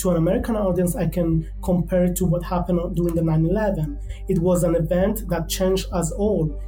to an American audience, I can compare it to what happened during the 9 11. It was an event that changed us all.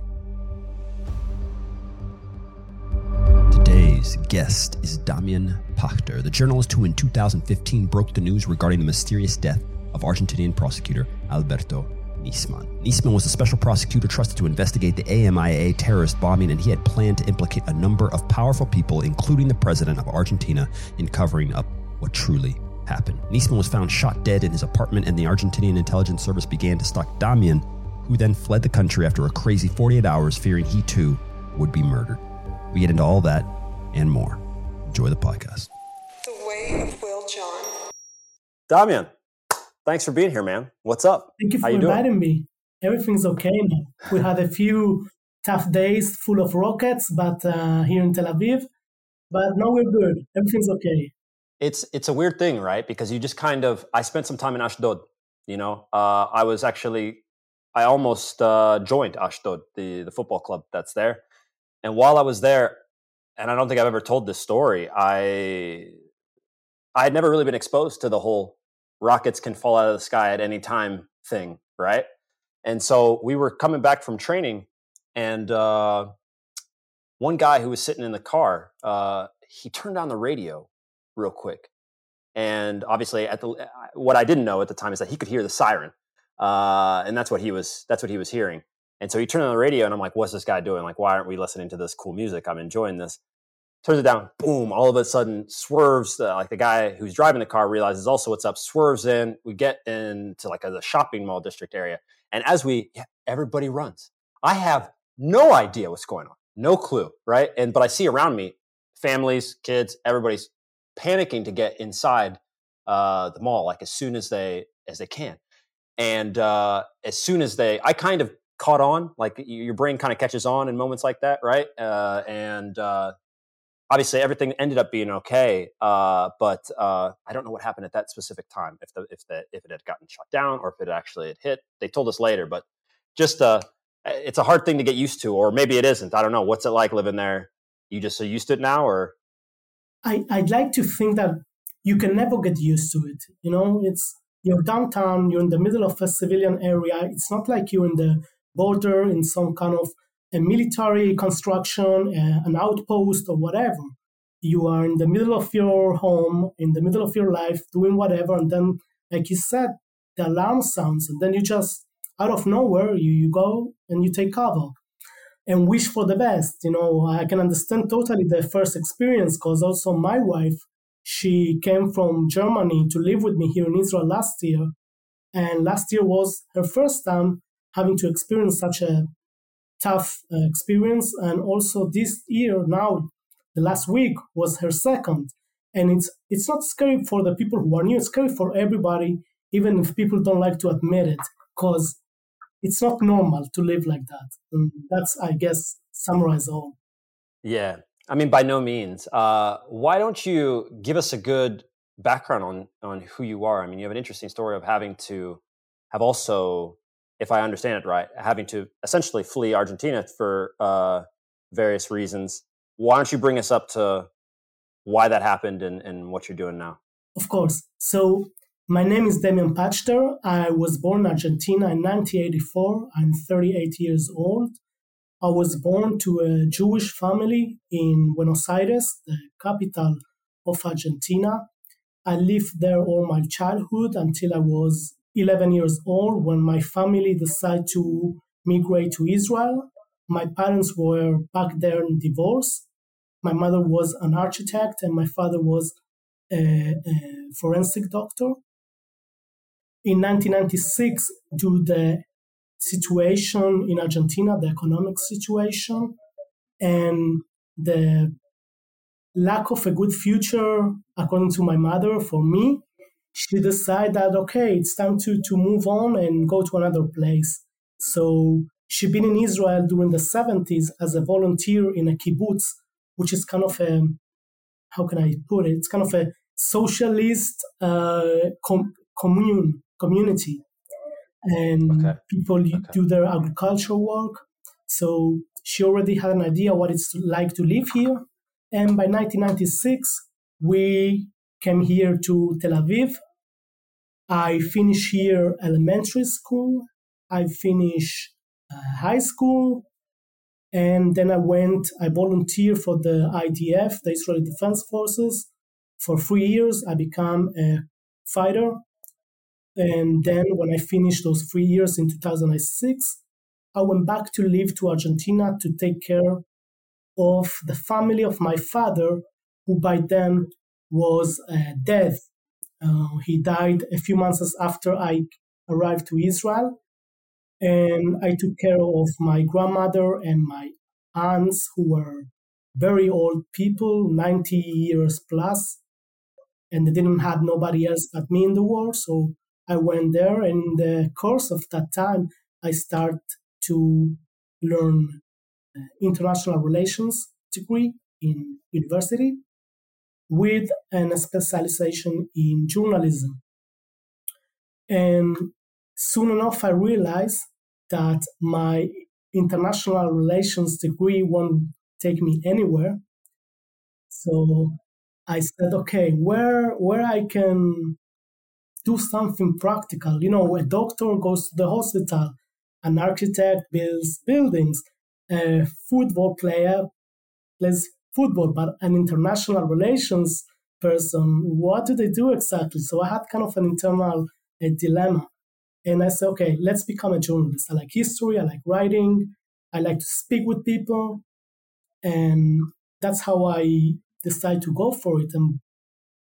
Today's guest is Damian Pachter, the journalist who in 2015 broke the news regarding the mysterious death of Argentinian prosecutor Alberto Nisman. Nisman was a special prosecutor trusted to investigate the AMIA terrorist bombing, and he had planned to implicate a number of powerful people, including the president of Argentina, in covering up what truly happened. Nisman was found shot dead in his apartment, and the Argentinian intelligence service began to stalk Damian, who then fled the country after a crazy 48 hours, fearing he too would be murdered. We get into all that and more. Enjoy the podcast. The Way of Will John. Damian, thanks for being here, man. What's up? Thank you for How you inviting doing? me. Everything's okay now. We had a few tough days full of rockets, but uh, here in Tel Aviv. But now we're good. Everything's okay. It's it's a weird thing, right? Because you just kind of I spent some time in Ashdod. You know, uh, I was actually I almost uh, joined Ashdod, the the football club that's there. And while I was there, and I don't think I've ever told this story, I I had never really been exposed to the whole rockets can fall out of the sky at any time thing, right? And so we were coming back from training, and uh, one guy who was sitting in the car, uh, he turned on the radio real quick, and obviously, at the what I didn't know at the time is that he could hear the siren, uh, and that's what he was that's what he was hearing. And so he turned on the radio, and I'm like, "What's this guy doing? Like, why aren't we listening to this cool music? I'm enjoying this." Turns it down, boom! All of a sudden, swerves. Uh, like the guy who's driving the car realizes also what's up. Swerves in. We get into like a, the shopping mall district area, and as we, yeah, everybody runs. I have no idea what's going on, no clue, right? And but I see around me, families, kids, everybody's panicking to get inside uh, the mall, like as soon as they as they can. And uh, as soon as they, I kind of caught on, like your brain kind of catches on in moments like that, right? Uh, and uh, obviously, everything ended up being okay. Uh, but uh, I don't know what happened at that specific time, if the if the if it had gotten shut down or if it actually had hit. They told us later, but just uh, it's a hard thing to get used to, or maybe it isn't. I don't know. What's it like living there? You just so used to it now, or I, I'd like to think that you can never get used to it. You know, it's you're downtown, you're in the middle of a civilian area. It's not like you're in the border in some kind of a military construction, uh, an outpost, or whatever. You are in the middle of your home, in the middle of your life, doing whatever, and then, like you said, the alarm sounds, and then you just out of nowhere you, you go and you take cover and wish for the best. You know, I can understand totally the first experience because also my wife, she came from Germany to live with me here in Israel last year. And last year was her first time having to experience such a tough uh, experience. And also this year, now, the last week was her second. And it's, it's not scary for the people who are new, it's scary for everybody, even if people don't like to admit it, because it's not normal to live like that. And that's, I guess, summarize all. Yeah, I mean, by no means. Uh, why don't you give us a good background on on who you are? I mean, you have an interesting story of having to have also, if I understand it right, having to essentially flee Argentina for uh, various reasons. Why don't you bring us up to why that happened and, and what you're doing now? Of course. So my name is Damian Pachter. I was born in Argentina in 1984. I'm 38 years old. I was born to a Jewish family in Buenos Aires, the capital of Argentina. I lived there all my childhood until I was 11 years old when my family decided to migrate to Israel. My parents were back there in divorce. My mother was an architect and my father was a, a forensic doctor. In 1996, due to the situation in Argentina, the economic situation, and the lack of a good future, according to my mother, for me, she decided that, okay, it's time to, to move on and go to another place. So she'd been in Israel during the 70s as a volunteer in a kibbutz, which is kind of a, how can I put it? It's kind of a socialist uh, com- commune, community and Okay. people Okay. do their agricultural work. So she already had an idea what it's like to live here. And by 1996, we came here to Tel Aviv I finish here elementary school. I finish uh, high school, and then I went. I volunteered for the IDF, the Israeli Defense Forces, for three years. I became a fighter, and then when I finished those three years in 2006, I went back to live to Argentina to take care of the family of my father, who by then was uh, dead. Uh, he died a few months after I arrived to Israel. And I took care of my grandmother and my aunts, who were very old people, 90 years plus, and they didn't have nobody else but me in the world. So I went there, and in the course of that time, I started to learn uh, international relations degree in university with a specialization in journalism. And soon enough, I realized that my international relations degree won't take me anywhere. So I said, okay, where where I can do something practical. You know, a doctor goes to the hospital, an architect builds buildings, a football player plays football, but an international relations person, what do they do exactly? So I had kind of an internal dilemma. And I said, okay, let's become a journalist. I like history, I like writing, I like to speak with people. And that's how I decided to go for it. And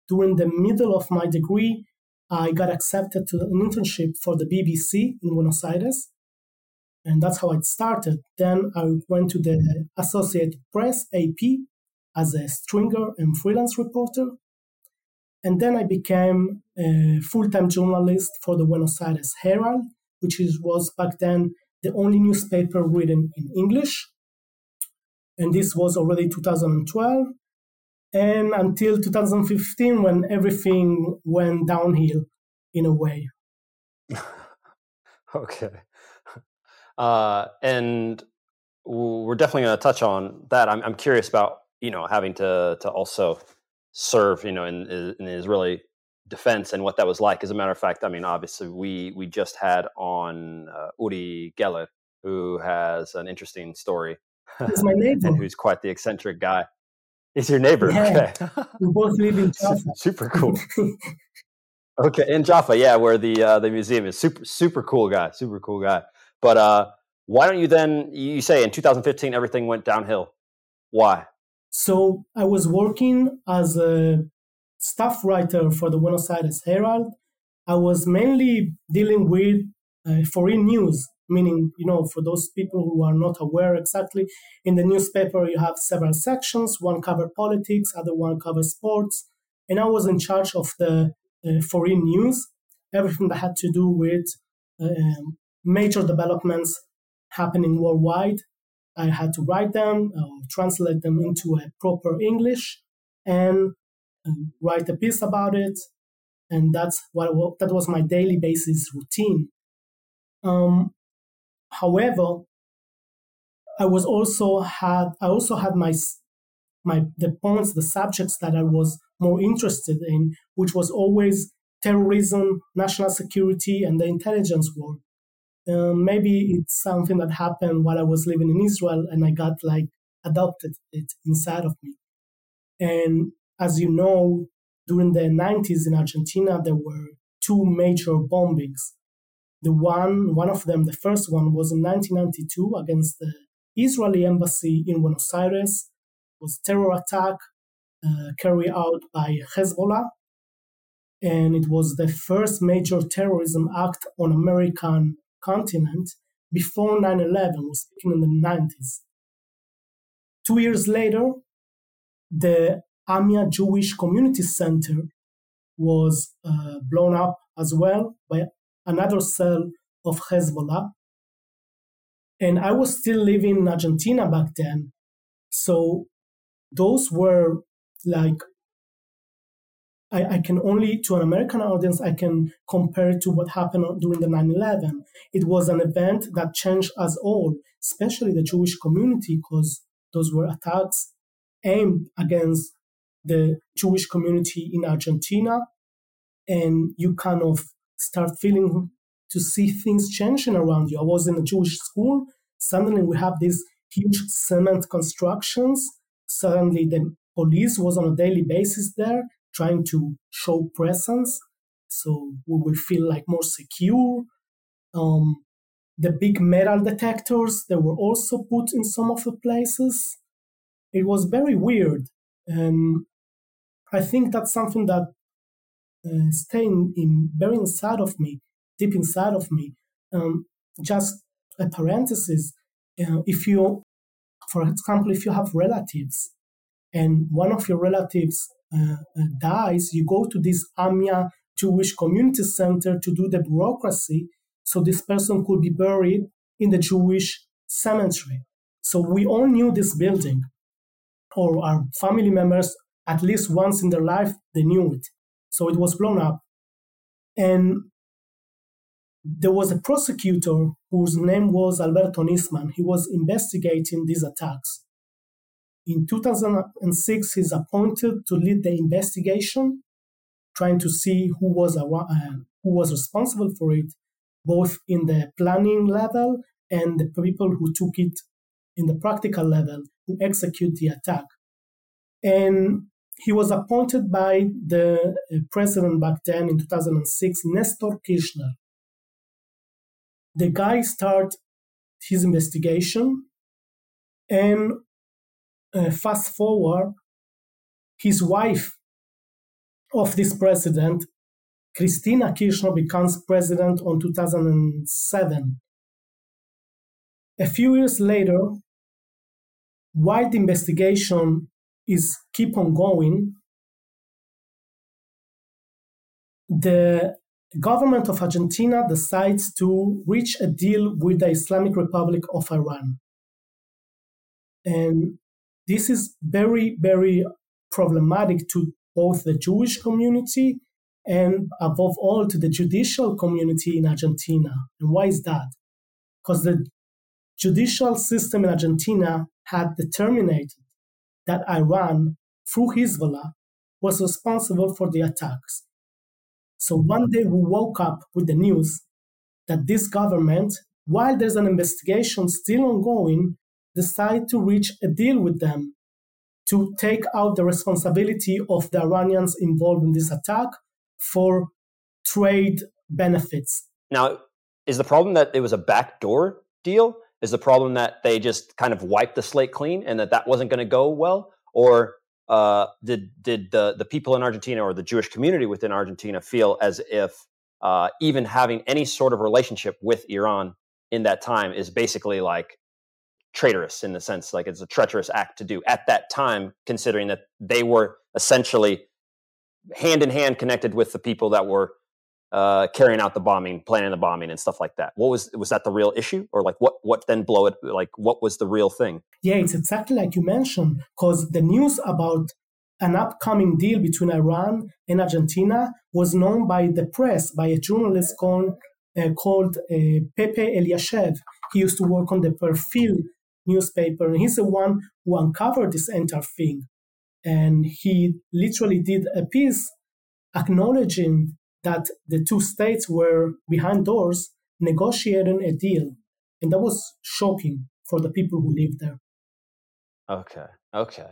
during the middle of my degree, I got accepted to an internship for the BBC in Buenos Aires. And that's how it started. Then I went to the Associated Press, AP, as a stringer and freelance reporter. And then I became a full time journalist for the Buenos Aires Herald, which is, was back then the only newspaper written in English. And this was already 2012. And until 2015, when everything went downhill in a way. okay. Uh, and we're definitely going to touch on that. I'm, I'm curious about you know having to to also serve you know in, in Israeli defense and what that was like. As a matter of fact, I mean, obviously we we just had on uh, Uri Geller, who has an interesting story. He's my neighbor. and who's quite the eccentric guy. He's your neighbor. Yeah. Okay. we both live in Jaffa. super cool. okay, in Jaffa, yeah, where the uh, the museum is. Super super cool guy. Super cool guy. But uh, why don't you then? You say in 2015 everything went downhill. Why? So I was working as a staff writer for the Buenos Aires Herald. I was mainly dealing with uh, foreign news, meaning, you know, for those people who are not aware exactly, in the newspaper you have several sections. One cover politics, other one covers sports, and I was in charge of the uh, foreign news, everything that had to do with um, major developments happening worldwide I had to write them, uh, translate them into a proper English, and um, write a piece about it. And that's what that was my daily basis routine. Um, however, I was also had I also had my my the points, the subjects that I was more interested in, which was always terrorism, national security, and the intelligence world. Um, maybe it's something that happened while I was living in Israel and I got like adopted it inside of me. And as you know, during the 90s in Argentina, there were two major bombings. The one, one of them, the first one was in 1992 against the Israeli embassy in Buenos Aires. It was a terror attack uh, carried out by Hezbollah. And it was the first major terrorism act on American continent before 9 11, we're speaking in the 90s. Two years later, the Amia Jewish Community Center was uh, blown up as well by another cell of Hezbollah. And I was still living in Argentina back then. So those were like I, I, can only, to an American audience, I can compare to what happened during the 9 11. It was an event that changed us all, especially the Jewish community, because those were attacks aimed against the Jewish community in Argentina. And you kind of start feeling to see things changing around you. I was in a Jewish school. Suddenly, we have these huge cement constructions. Suddenly, the police was on a daily basis there, trying to show presence, so we will feel like more secure. Um, the big metal detectors they were also put in some of the places. It was very weird, and I think that's something that uh, staying in very inside of me, deep inside of me. Um, just a parenthesis: uh, if you, for example, if you have relatives, and one of your relatives uh, uh dies, you go to this Amia Jewish Community Center to do the bureaucracy so this person could be buried in the Jewish cemetery. So we all knew this building, or our family members, at least once in their life, they knew it. So it was blown up. And there was a prosecutor whose name was Alberto Nisman. He was investigating these attacks. In 2006, he's appointed to lead the investigation, trying to see who was, uh, who was responsible for it both in the planning level and the people who took it in the practical level who execute the attack. And he was appointed by the uh, president back then in 2006, Nestor Kirchner. The guy started his investigation, and uh, fast forward, his wife of this president Cristina Kirchner becomes president on 2007. A few years later, while the investigation is keep on going, the government of Argentina decides to reach a deal with the Islamic Republic of Iran. And this is very, very problematic to both the Jewish community and above all to the judicial community in Argentina. And why is that? Because the judicial system in Argentina had determined that Iran, through Hezbollah, was responsible for the attacks. So one day we woke up with the news that this government, while there's an investigation still ongoing, decided to reach a deal with them to take out the responsibility of the Iranians involved in this attack for trade benefits. Now, is the problem that it was a backdoor deal? Is the problem that they just kind of wiped the slate clean and that that wasn't going to go well? Or uh, did did the the people in Argentina or the Jewish community within Argentina feel as if uh, even having any sort of relationship with Iran in that time is basically like traitorous in the sense like it's a treacherous act to do at that time, considering that they were essentially hand in hand connected with the people that were uh, carrying out the bombing, planning the bombing, and stuff like that. What was was that the real issue, or like what what then blow it? Like what was the real thing? Yeah, it's exactly like you mentioned, because the news about an upcoming deal between Iran and Argentina was known by the press by a journalist called uh, called uh, Pepe Eliaschev. He used to work on the Perfil newspaper, and he's the one who uncovered this entire thing. And he literally did a piece acknowledging that the two states were behind doors negotiating a deal. And that was shocking for the people who lived there. Okay. Okay.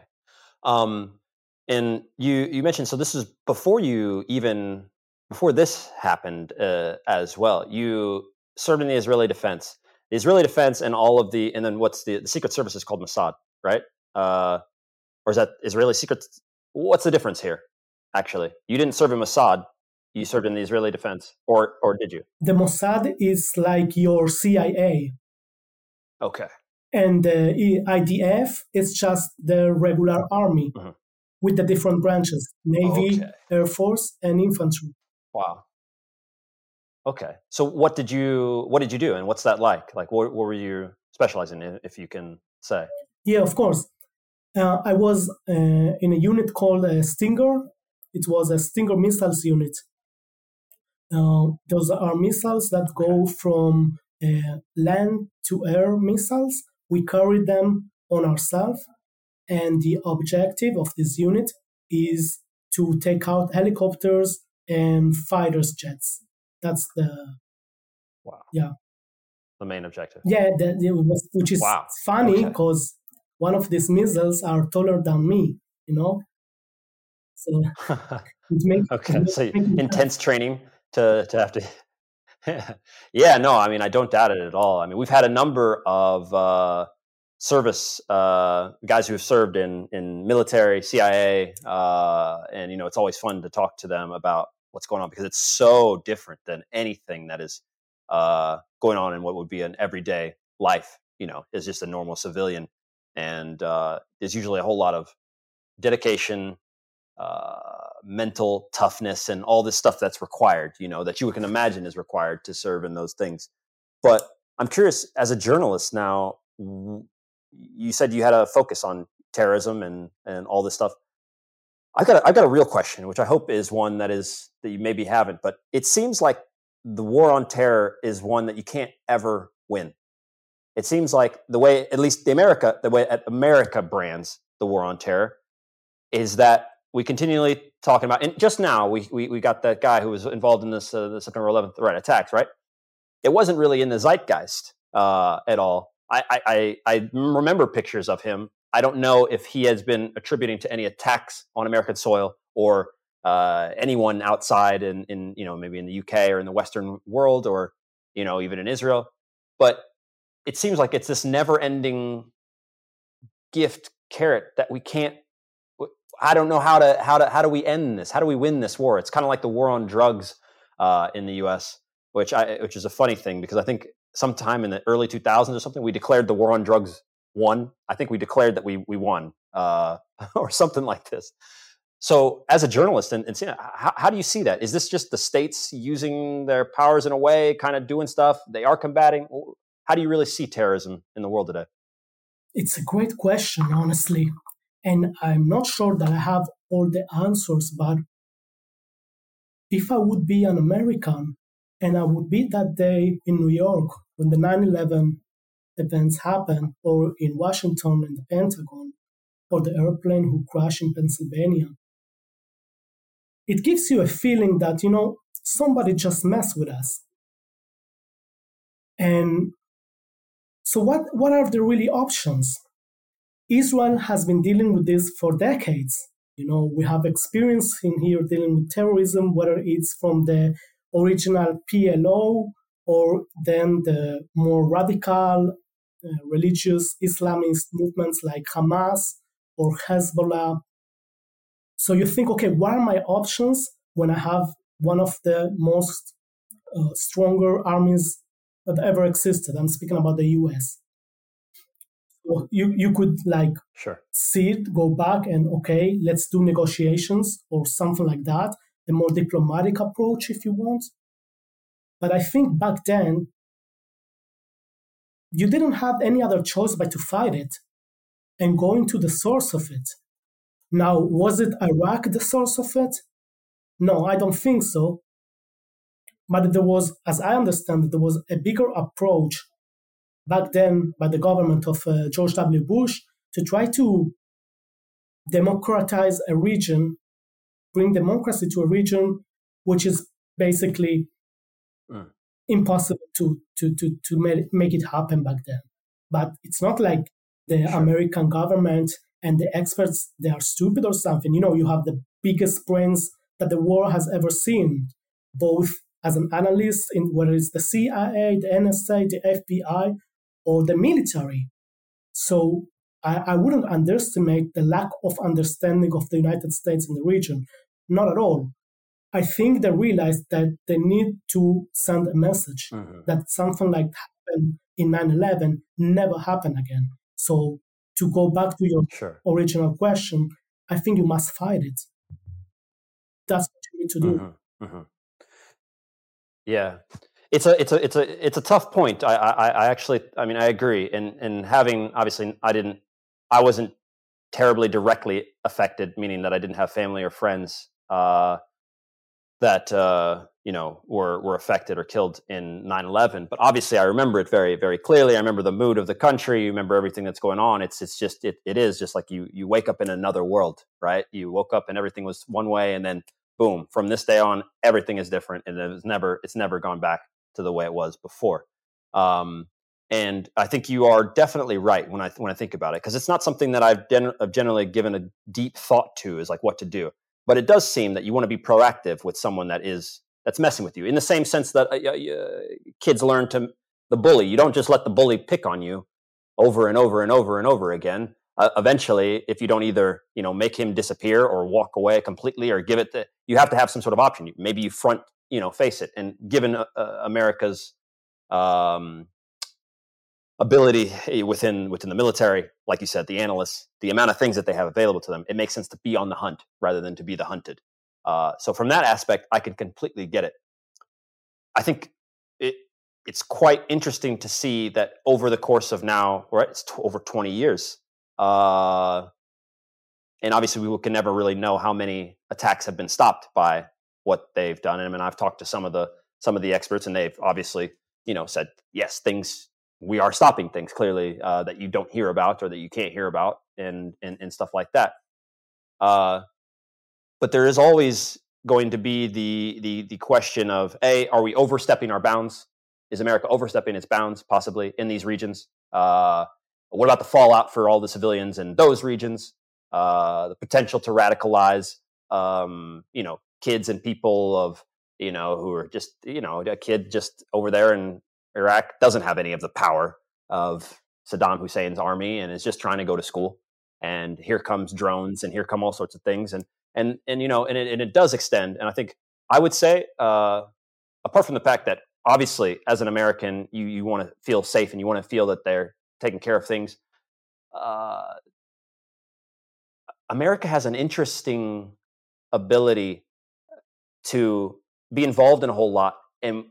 Um, and you you mentioned so this is before you even before this happened uh, as well. You served in the Israeli defense, the Israeli defense, and all of the and then what's the the Secret Service is called Mossad, right? Uh, or is that Israeli Secret? What's the difference here? Actually, you didn't serve in Mossad. You served in the Israeli defense, or or did you? The Mossad is like your CIA. Okay. And the IDF is just the regular army mm-hmm. with the different branches: Navy, okay. Air Force, and infantry. Wow. Okay. So what did you what did you do, and what's that like? Like, what, what were you specializing in, if you can say? Yeah, of course uh, I was uh, in a unit called a Stinger. It was a Stinger missiles unit. Uh, those are missiles that go from uh, land to air missiles. We carry them on ourselves, and the objective of this unit is to take out helicopters and fighters jets. That's the Wow. Yeah. The main objective. yeah, that, was, which is Wow. funny Okay. because one of these missiles are taller than me. You know, so it makes okay. it So makes laugh. intense training to to have to. yeah. No. I mean, I don't doubt it at all. I mean, we've had a number of uh, service uh, guys who have served in in military, CIA, uh, and you know, it's always fun to talk to them about what's going on because it's so different than anything that is uh, going on in what would be an everyday life. You know, as just a normal civilian, and uh, there's usually a whole lot of dedication, uh, mental toughness, and all this stuff that's required. You know, that you can imagine is required to serve in those things. But I'm curious, as a journalist now, you said you had a focus on terrorism and and all this stuff. I've got a, I got a real question, which I hope is one that is that you maybe haven't, but it seems like the war on terror is one that you can't ever win. It seems like the way, at least the America, the way America brands the war on terror, is that we continually talking about. And just now, we we, we got that guy who was involved in this uh, the September 11th right attacks, right? It wasn't really in the zeitgeist uh, at all. I, I I I remember pictures of him. I don't know if he has been attributing to any attacks on American soil or uh, anyone outside in, in you know maybe in the UK or in the Western world or you know even in Israel. But it seems like it's this never-ending gift carrot that we can't. I don't know how to how to how do we end this? How do we win this war? It's kind of like the war on drugs uh, in the U.S., which I which is a funny thing because I think sometime in the early 2000s or something we declared the war on drugs won. I think we declared that we we won uh, or something like this. So, as a journalist, and, and seeing, how, how do you see that? Is this just the states using their powers in a way, kind of doing stuff they are combating? How do you really see terrorism in the world today? It's a great question, honestly. And I'm not sure that I have all the answers, but if I would be an American and I would be that day in New York when the 9 11 events happened, or in Washington in the Pentagon, or the airplane who crashed in Pennsylvania, it gives you a feeling that, you know, somebody just messed with us. And so, what, what are the really options? Israel has been dealing with this for decades. You know, we have experience in here dealing with terrorism, whether it's from the original PLO or then the more radical uh, religious Islamist movements like Hamas or Hezbollah. So you think, okay, what are my options when I have one of the most uh, stronger armies that ever existed? I'm speaking about the US. You, you could like Sure. see it, go back and okay, let's do negotiations or something like that, a more diplomatic approach if you want. But I think back then, you didn't have any other choice but to fight it and going to the source of it. Now, was it Iraq the source of it? No, I don't think so. But there was, as I understand there was a bigger approach back then by the government of uh, George W. Bush to try to democratize a region, bring democracy to a region which is basically Mm. impossible to, to, to, to make, it happen back then. But it's not like the Sure. American government and the experts, they are stupid or something. You know, you have the biggest brains that the world has ever seen, both as an analyst in whether it's the CIA, the NSA, the FBI, or the military. So I, I wouldn't underestimate the lack of understanding of the United States in the region. Not at all. I think they realized that they need to send a message Mhm. that something like happened in 9-11 never happen again. So to go back to your Sure. original question, I think you must fight it. That's what you need to do. Mhm, mhm. Yeah, it's a it's a it's a it's a tough point. I, I I actually I mean I agree. And and having obviously I didn't I wasn't terribly directly affected, meaning that I didn't have family or friends uh, that uh, you know were were affected or killed in 9-11 but obviously i remember it very very clearly. I remember the mood of the country. You remember everything that's going on. It's it's just it, it is just like you you wake up in another world right? You woke up and everything was one way and then boom, from this day on, everything is different, and it's never it's never gone back to the way it was before. Um, and I think you are definitely right when I when I think about it because it's not something that I've, I've generally given a deep thought to is like what to do. But it does seem that you want to be proactive with someone that is that's messing with you in the same sense that uh, uh, kids learn to the bully. You don't just let the bully pick on you over and over and over and over again. Uh, eventually, if you don't either you know make him disappear or walk away completely or give it, the, you have to have some sort of option. Maybe you front you know face it. And given uh, uh America's um, ability within within the military, like you said, the analysts, the amount of things that they have available to them, it makes sense to be on the hunt rather than to be the hunted. Uh, so from that aspect, I can completely get it. I think it it's quite interesting to see that over the course of now, right, it's t- over 20 years, uh, and obviously we can never really know how many attacks have been stopped by what they've done. And I mean, I've talked to some of the some of the experts, and they've obviously you know said yes, things we are stopping things clearly uh, that you don't hear about or that you can't hear about and and, and stuff like that uh, but there is always going to be the the the question of a are we overstepping our bounds is america overstepping its bounds possibly in these regions uh, what about the fallout for all the civilians in those regions uh, the potential to radicalize um, you know kids and people of you know who are just you know a kid just over there in Iraq doesn't have any of the power of Saddam Hussein's army and is just trying to go to school. And here comes drones, and here come all sorts of things, and and and you know, and it, and it does extend. And I think I would say, uh, apart from the fact that obviously, as an American, you you want to feel safe and you want to feel that they're taking care of things. Uh, America has an interesting ability to be involved in a whole lot and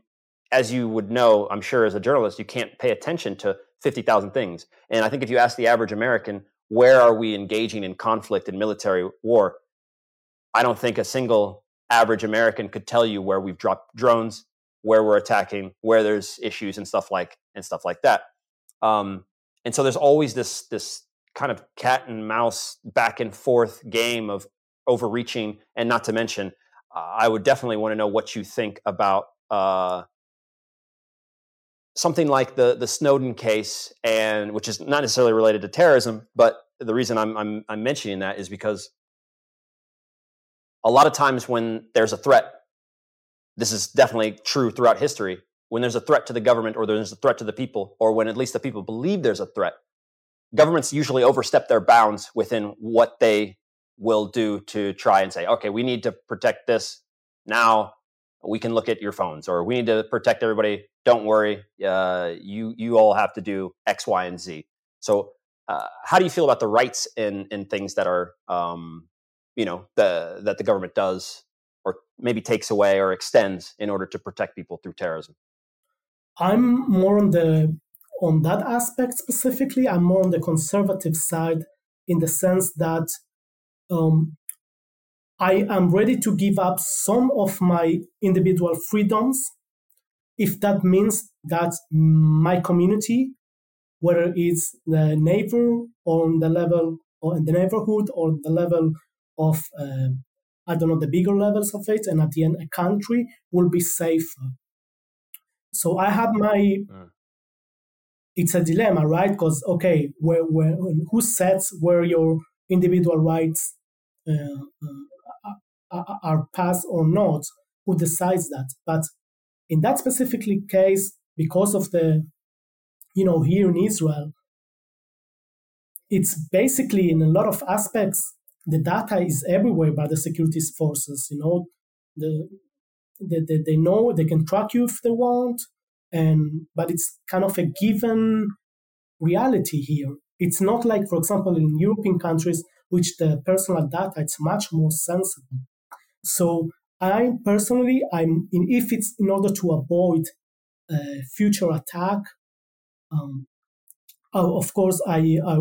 as you would know, I'm sure as a journalist, you can't pay attention to 50,000 things. And I think if you ask the average American, where are we engaging in conflict and military war? I don't think a single average American could tell you where we've dropped drones, where we're attacking, where there's issues and stuff like and stuff like that. Um, and so there's always this this kind of cat and mouse back and forth game of overreaching, and not to mention, uh, I would definitely want to know what you think about uh, something like the the Snowden case, and which is not necessarily related to terrorism, but the reason I'm I'm, I'm mentioning that is because a lot of times when there's a threat, this is definitely true throughout history. When there's a threat to the government, or there's a threat to the people, or when at least the people believe there's a threat, governments usually overstep their bounds within what they will do to try and say, okay, we need to protect this now. We can look at your phones or we need to protect everybody. Don't worry. Uh, you you all have to do x y and z. So uh, how do you feel about the rights in in things that are um, you know the that the government does or maybe takes away or extends in order to protect people through terrorism i'm more on the on that aspect specifically i'm more on the conservative side in the sense that um, I am ready to give up some of my individual freedoms if that means that my community, whether it's the neighbor or on the level or in the neighborhood or the level of uh, I don't know the bigger levels of it, and at the end a country will be safer. So I have my. Mm. It's a dilemma, right? Because okay, where where who sets where your individual rights uh, uh, are passed or not, who decides that. But in that specific case, because of the, you know, here in Israel, it's basically in a lot of aspects, the data is everywhere by the security forces. You know, the, the, the, they know they can track you if they want, and but it's kind of a given reality here. It's not like, for example, in European countries, which the personal data it's much more sensitive. So I personally, I'm in, if it's in order to avoid a future attack, um, of course, I, I,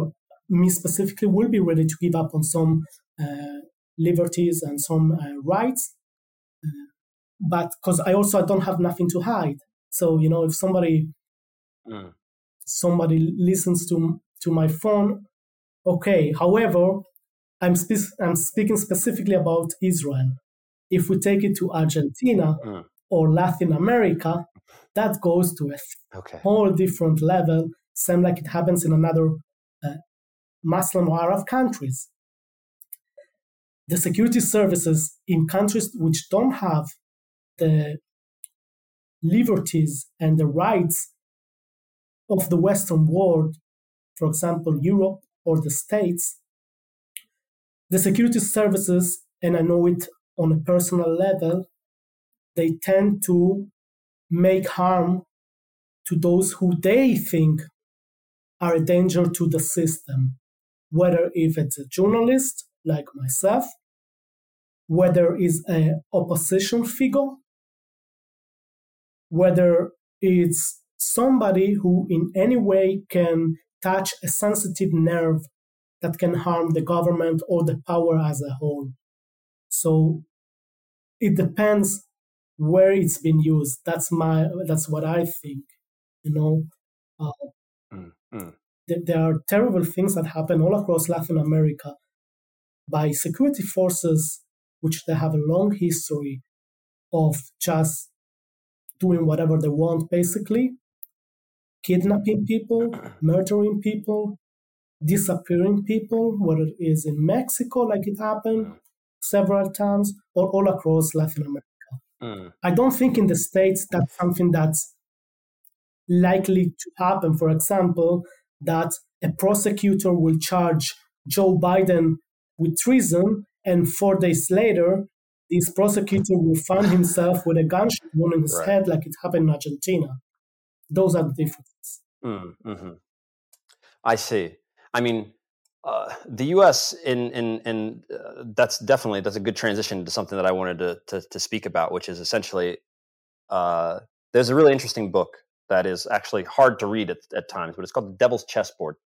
me specifically will be ready to give up on some uh, liberties and some uh, rights, but because I also don't have nothing to hide. So you know, if somebody mm. somebody listens to to my phone, okay. However, I'm, spe- I'm speaking specifically about Israel If we take it to Argentina Mm. or Latin America, that goes to a Okay. whole different level, same like it happens in another uh, Muslim or Arab countries. The security services in countries which don't have the liberties and the rights of the Western world, for example, Europe or the States, the security services, and I know it on a personal level, they tend to make harm to those who they think are a danger to the system, whether if it's a journalist like myself, whether it's an opposition figure, whether it's somebody who in any way can touch a sensitive nerve that can harm the government or the power as a whole. So it depends where it's been used. That's my that's what I think. You know, uh, Mm, mm. th- there are terrible things that happen all across Latin America by security forces, which they have a long history of just doing whatever they want, basically kidnapping people, murdering people, disappearing people, whether it is in Mexico, like it happened several times, or all across Latin America. Mm. I don't think in the States that's something that's likely to happen. For example, that a prosecutor will charge Joe Biden with treason, and four days later, this prosecutor will find himself with a gunshot wound in his Right. head, like it happened in Argentina. Those are the differences. Mm, hmm I see. I mean, uh, the U.S. in in in uh, that's definitely that's a good transition to something that I wanted to to, to speak about, which is essentially uh, there's a really interesting book that is actually hard to read at, at times, but it's called The Devil's Chessboard.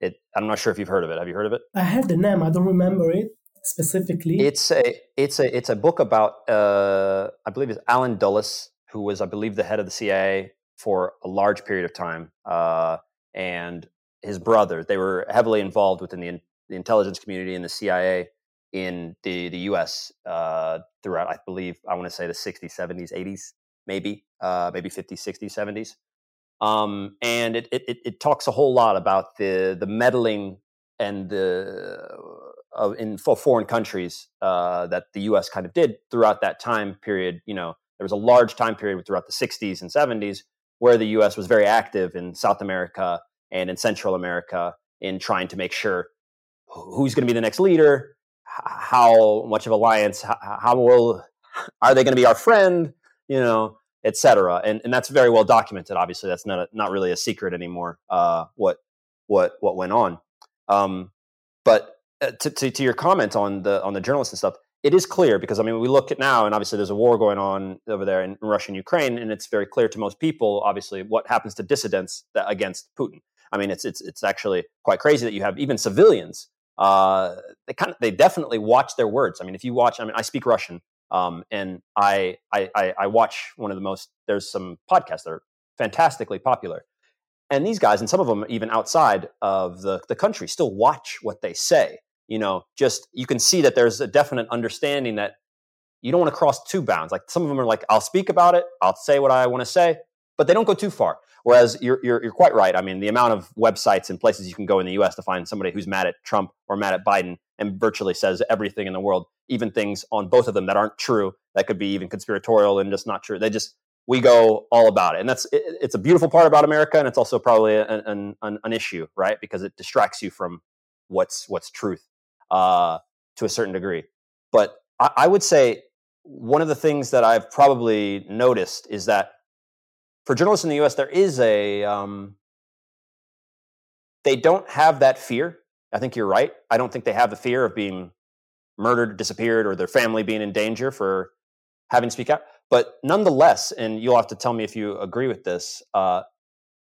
It I'm not sure if you've heard of it. Have you heard of it? I heard the name, I don't remember it specifically. It's a it's a it's a book about uh, I believe it's Alan Dulles, who was I believe the head of the CIA for a large period of time, uh, and his brother. They were heavily involved within the, the intelligence community and the CIA in the the U.S. Uh, throughout I believe I want to say the 60s, 70s, 80s, maybe uh, maybe 50s, 60s, 70s. Um, and it it it talks a whole lot about the the meddling and the in for foreign countries uh, that the U.S. kind of did throughout that time period. You know, there was a large time period throughout the '60s and '70s where the U.S. was very active in South America and in Central America in trying to make sure who's going to be the next leader, how much of alliance, how, how will are they going to be our friend, you know, et cetera. And and that's very well documented. Obviously, that's not a, not really a secret anymore. Uh, what what what went on. Um, but to, to, to your comment on the on the journalists and stuff, it is clear because I mean we look at now, and obviously there's a war going on over there in Russia and Ukraine, and it's very clear to most people, obviously, what happens to dissidents that, against Putin. I mean, it's it's it's actually quite crazy that you have even civilians. Uh, they kind of they definitely watch their words. I mean, if you watch, I mean, I speak Russian, um, and I, I I I watch one of the most. There's some podcasts that are fantastically popular, and these guys and some of them even outside of the, the country still watch what they say you know just you can see that there's a definite understanding that you don't want to cross two bounds. Like some of them are like i'll speak about it i'll say what i want to say but they don't go too far. Whereas you're, you're, you're quite right. I mean the amount of websites and places you can go in the us to find somebody who's mad at trump or mad at biden and virtually says everything in the world even things on both of them that aren't true that could be even conspiratorial and just not true they just we go all about it. And that's it, it's a beautiful part about america and it's also probably an, an, an issue right? Because it distracts you from what's what's truth uh, to a certain degree. But I, I would say one of the things that i've probably noticed is that for journalists in the us there is a um, they don't have that fear. I think you're right. I don't think they have the fear of being murdered disappeared or their family being in danger for having to speak out. But nonetheless, and you'll have to tell me if you agree with this, uh,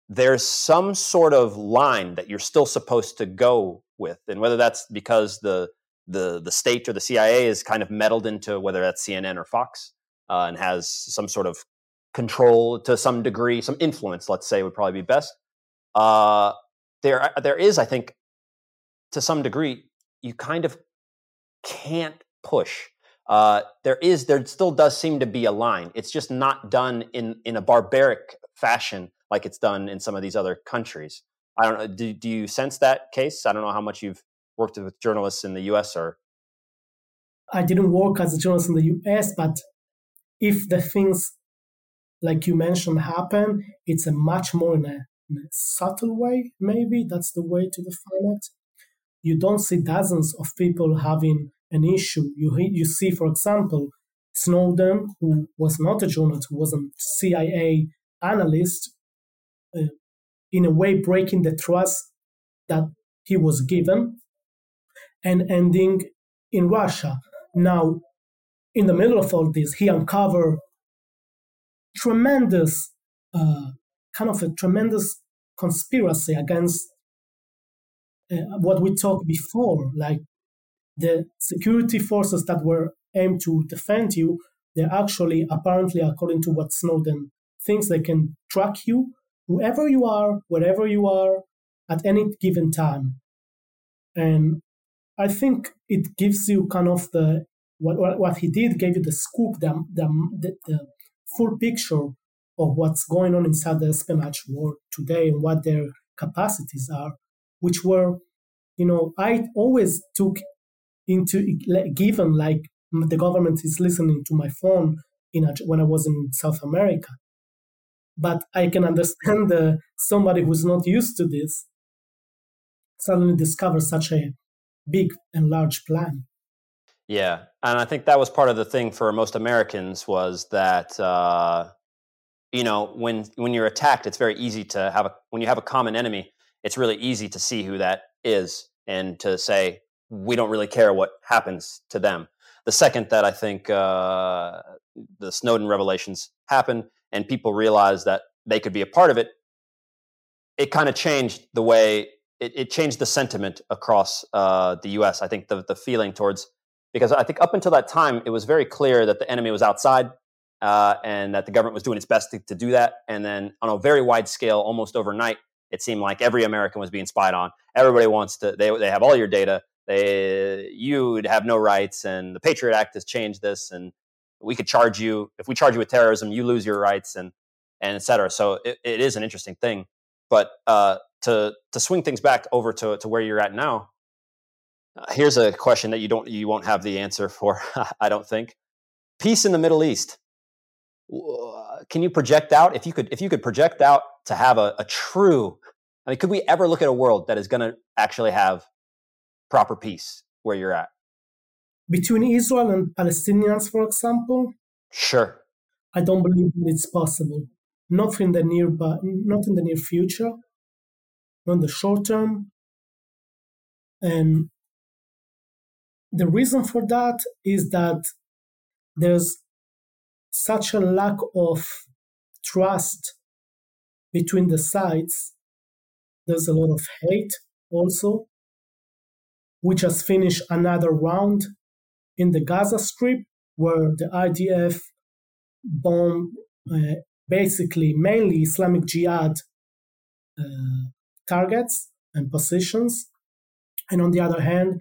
there's some sort of line that you're still supposed to go with, and whether that's because the the the state or the CIA is kind of meddled into whether that's CNN or Fox uh, and has some sort of control to some degree, some influence, let's say, would probably be best. Uh, there there is, I think, to some degree, you kind of can't push uh, there is there still does seem to be a line. It's just not done in in a barbaric fashion like it's done in some of these other countries. I don't know. Do, do you sense that case? I don't know how much you've worked with journalists in the U.S. or. I didn't work as a journalist in the U.S., but if the things like you mentioned happen, it's a much more in a, in a subtle way. Maybe that's the way to define it. You don't see dozens of people having an issue. You you see, for example, Snowden, who was not a journalist, who was a CIA analyst, uh, in a way breaking the trust that he was given, and ending in Russia. Now, in the middle of all this, he uncovered tremendous, uh, kind of a tremendous conspiracy against uh, what we talked before, like the security forces that were aimed to defend you, they're actually, apparently, according to what Snowden thinks, they can track you, whoever you are, wherever you are, at any given time. And I think it gives you kind of the what, what, what he did gave you the scoop, the, the, the, full picture of what's going on inside the espionage world today and what their capacities are, which were, you know, I always took into given like the government is listening to my phone in when I was in South America. But I can understand the, somebody who's not used to this suddenly discovers such a big and large plan. Yeah, and I think that was part of the thing for most Americans was that uh, you know when when you're attacked, it's very easy to have a when you have a common enemy, it's really easy to see who that is and to say we don't really care what happens to them. The second that I think uh, the Snowden revelations happened and people realized that they could be a part of it, it kind of changed the way it, it, changed the sentiment across uh, the U.S. I think the the feeling towards because I think up until that time it was very clear that the enemy was outside uh, and that the government was doing its best to, to do that. And then on a very wide scale, almost overnight, it seemed like every American was being spied on. Everybody wants to they they have all your data they you'd have no rights and the patriot act has changed this and we could charge you if we charge you with terrorism you lose your rights and and et cetera. So it, it is an interesting thing. But uh, to to swing things back over to, to where you're at now uh, here's a question that you don't you won't have the answer for i don't think. Peace in the middle east. Can you project out if you could if you could project out to have a, a true i mean could we ever look at a world that is going to actually have proper peace where you're at? Between Israel and Palestinians, for example? Sure. I don't believe that it's possible. Not in the near, not in the near future, not in the short term. And the reason for that is that there's such a lack of trust between the sides. There's a lot of hate also we just finished another round in the Gaza Strip where the IDF bombed uh, basically mainly Islamic Jihad uh, targets and positions. And on the other hand,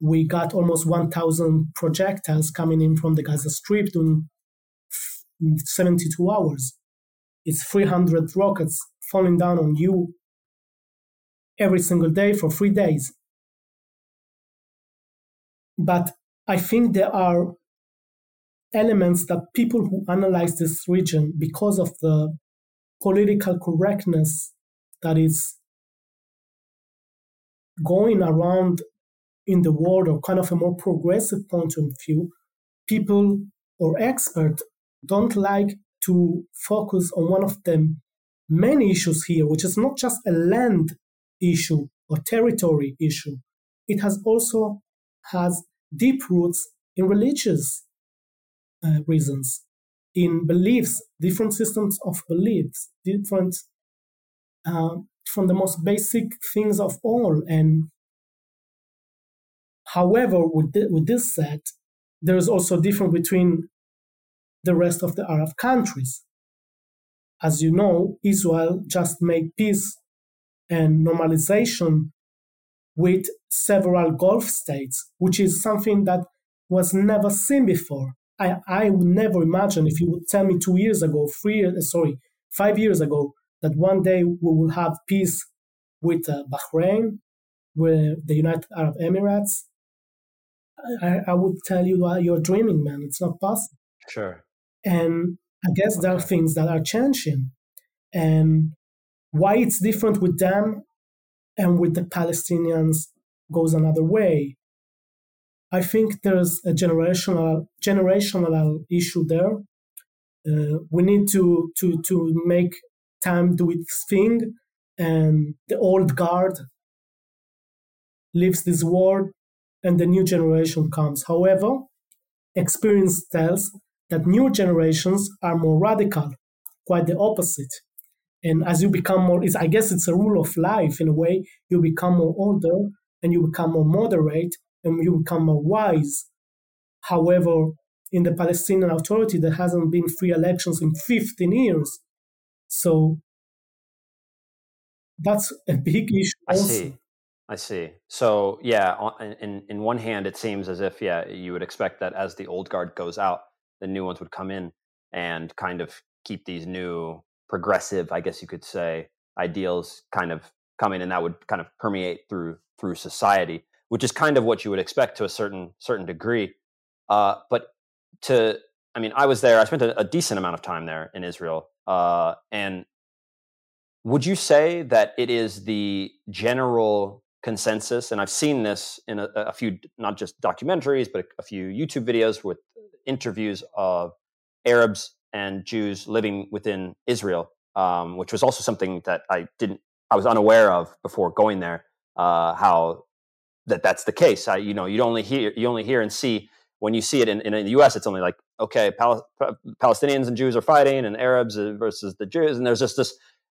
we got almost 1,000 projectiles coming in from the Gaza Strip in 72 hours. It's 300 rockets falling down on you every single day for three days. But I think there are elements that people who analyze this region, because of the political correctness that is going around in the world, or kind of a more progressive point of view, people or experts don't like to focus on one of the many issues here, which is not just a land issue or territory issue. It has also has deep roots in religious uh, reasons, in beliefs, different systems of beliefs, different uh, from the most basic things of all. And however, with, th- with this set, there is also difference between the rest of the Arab countries. As you know, Israel just made peace and normalization with several Gulf states, which is something that was never seen before. I, I would never imagine if you would tell me two years ago, three years, sorry, five years ago, that one day we will have peace with uh, Bahrain, with the United Arab Emirates. I, I would tell you uh, you're dreaming, man. It's not possible. Sure. And I guess there are things that are changing. And why it's different with them and with the Palestinians goes another way. I think there's a generational generational issue there. Uh, we need to to to make time do its thing, and the old guard leaves this world, and the new generation comes. However, experience tells that new generations are more radical, quite the opposite. And as you become more, I guess it's a rule of life in a way. You become more older, and you become more moderate, and you become more wise. However, in the Palestinian Authority, there hasn't been free elections in 15 years. So that's a big issue. I see. I see. So yeah, in in one hand, it seems as if yeah, you would expect that as the old guard goes out, the new ones would come in and kind of keep these new progressive, I guess you could say, ideals kind of coming, and that would kind of permeate through through society which is kind of what you would expect to a certain certain degree. Uh, but to, I mean, I was there. I spent a, a decent amount of time there in Israel, uh, and would you say that it is the general consensus? And I've seen this in a, a few, not just documentaries, but a, a few YouTube videos with interviews of Arabs and Jews living within Israel, um, which was also something that I didn't, I was unaware of before going there. Uh, how that that's the case. I, you know, you only hear you only hear and see when you see it in, in, the U.S. It's only like okay, Pal- Palestinians and Jews are fighting, and Arabs versus the Jews, and there's just this.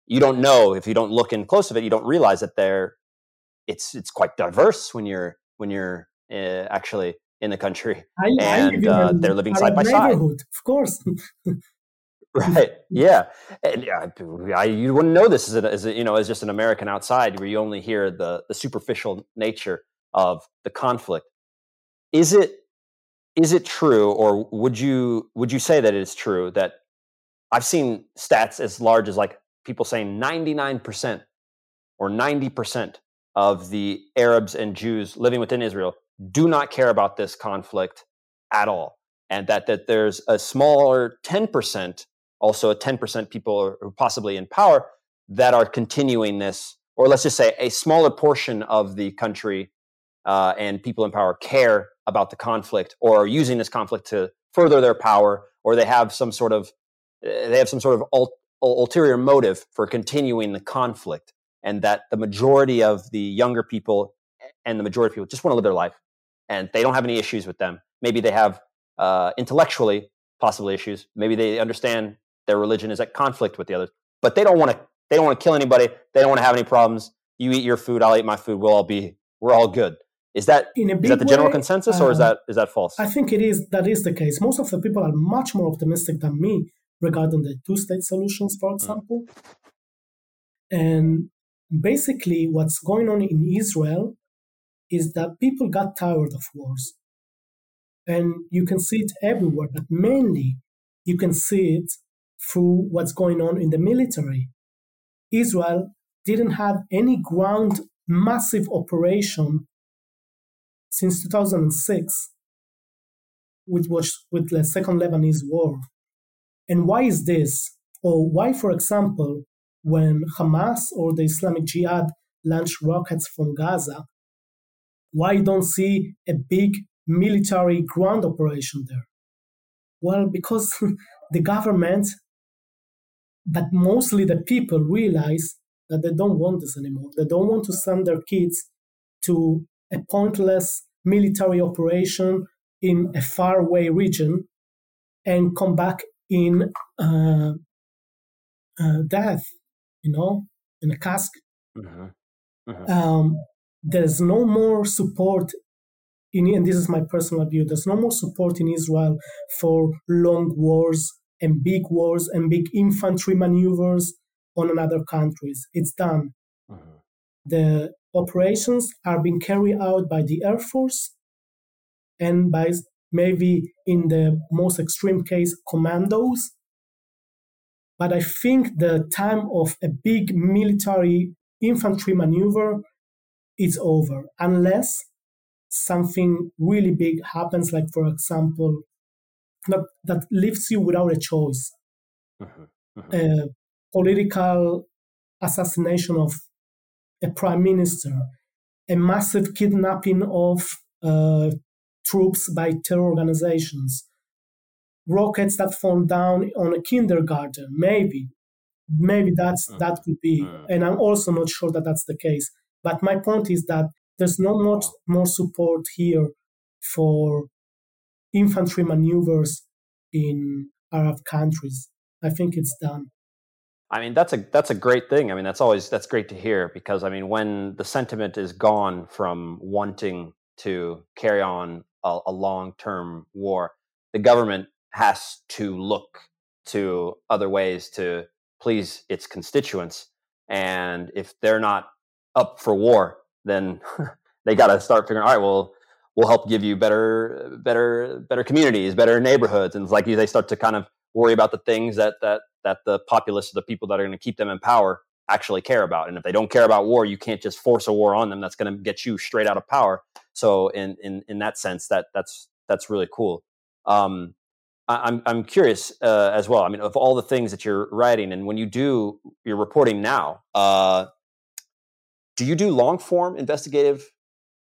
You don't know if you don't look in close of it. You don't realize that they're it's it's quite diverse when you're when you're uh, actually in the country, I, and I uh, they're living side by side. Of course. right yeah and I, you wouldn't know this as, a, as a, you know as just an american outside where you only hear the the superficial nature of the conflict. Is it is it true, or would you would you say that it is true that I've seen stats as large as like people saying 99% or 90% of the Arabs and Jews living within Israel do not care about this conflict at all. And that, that there's a smaller 10%, also a 10% people who are possibly in power that are continuing this, or let's just say a smaller portion of the country uh, and people in power care about the conflict or are using this conflict to further their power or they have some sort of eh, they have some sort of ul- ulterior motive for continuing the conflict and that the majority of the younger people and the majority of people just want to live their life and they don't have any issues with them maybe they have uh, intellectually possibly issues maybe they understand their religion is at conflict with the others but they don't want to they don't want to kill anybody they don't want to have any problems you eat your food i'll eat my food we'll all be we're all good is that is that the general way, consensus, or is uh, that is that false? I think it is. That is the case. Most of the people are much more optimistic than me regarding the two-state solutions, for mm. example. Mm. And basically, what's going on in Israel is that people got tired of wars, and you can see it everywhere. But mainly, you can see it through what's going on in the military. Israel didn't have any ground massive operation since 2006, which was with the Second Lebanese War. And why is this? Or why, for example, when Hamas or the Islamic Jihad launch rockets from Gaza, why you don't see a big military ground operation there? Well, because the government, but mostly the people realize that they don't want this anymore. They don't want to send their kids to a pointless military operation in a faraway region and come back in uh, uh, death, you know, in a casket. Mm-hmm. Mm-hmm. Um, there's no more support in, and this is my personal view, there's no more support in Israel for long wars and big wars and big infantry maneuvers on another countries. It's done. Mm-hmm. The operations are being carried out by the Air Force and by maybe in the most extreme case, commandos. But I think the time of a big military infantry maneuver is over, unless something really big happens, like, for example, that, that leaves you without a choice. Mm-hmm. Mm-hmm. A political assassination of a prime minister, a massive kidnapping of uh, troops by terror organizations, rockets that fall down on a kindergarten, maybe. Maybe that's mm. that could be, mm. and I'm also not sure that that's the case. But my point is that there's not much more support here for infantry maneuvers in Arab countries. I think it's done. I mean, that's a that's a great thing. I mean, that's always that's great to hear because I mean, when the sentiment is gone from wanting to carry on a, a long term war, the government has to look to other ways to please its constituents. And if they're not up for war, then they got to start figuring. All right, well, we'll help give you better, better, better communities, better neighborhoods, and it's like they start to kind of worry about the things that that that the populace, the people that are going to keep them in power, actually care about. And if they don't care about war, you can't just force a war on them. That's going to get you straight out of power. So in in in that sense, that that's that's really cool. Um, I, am I'm curious uh, as well. I mean, of all the things that you're writing, and when you do your reporting now, uh, do you do long form investigative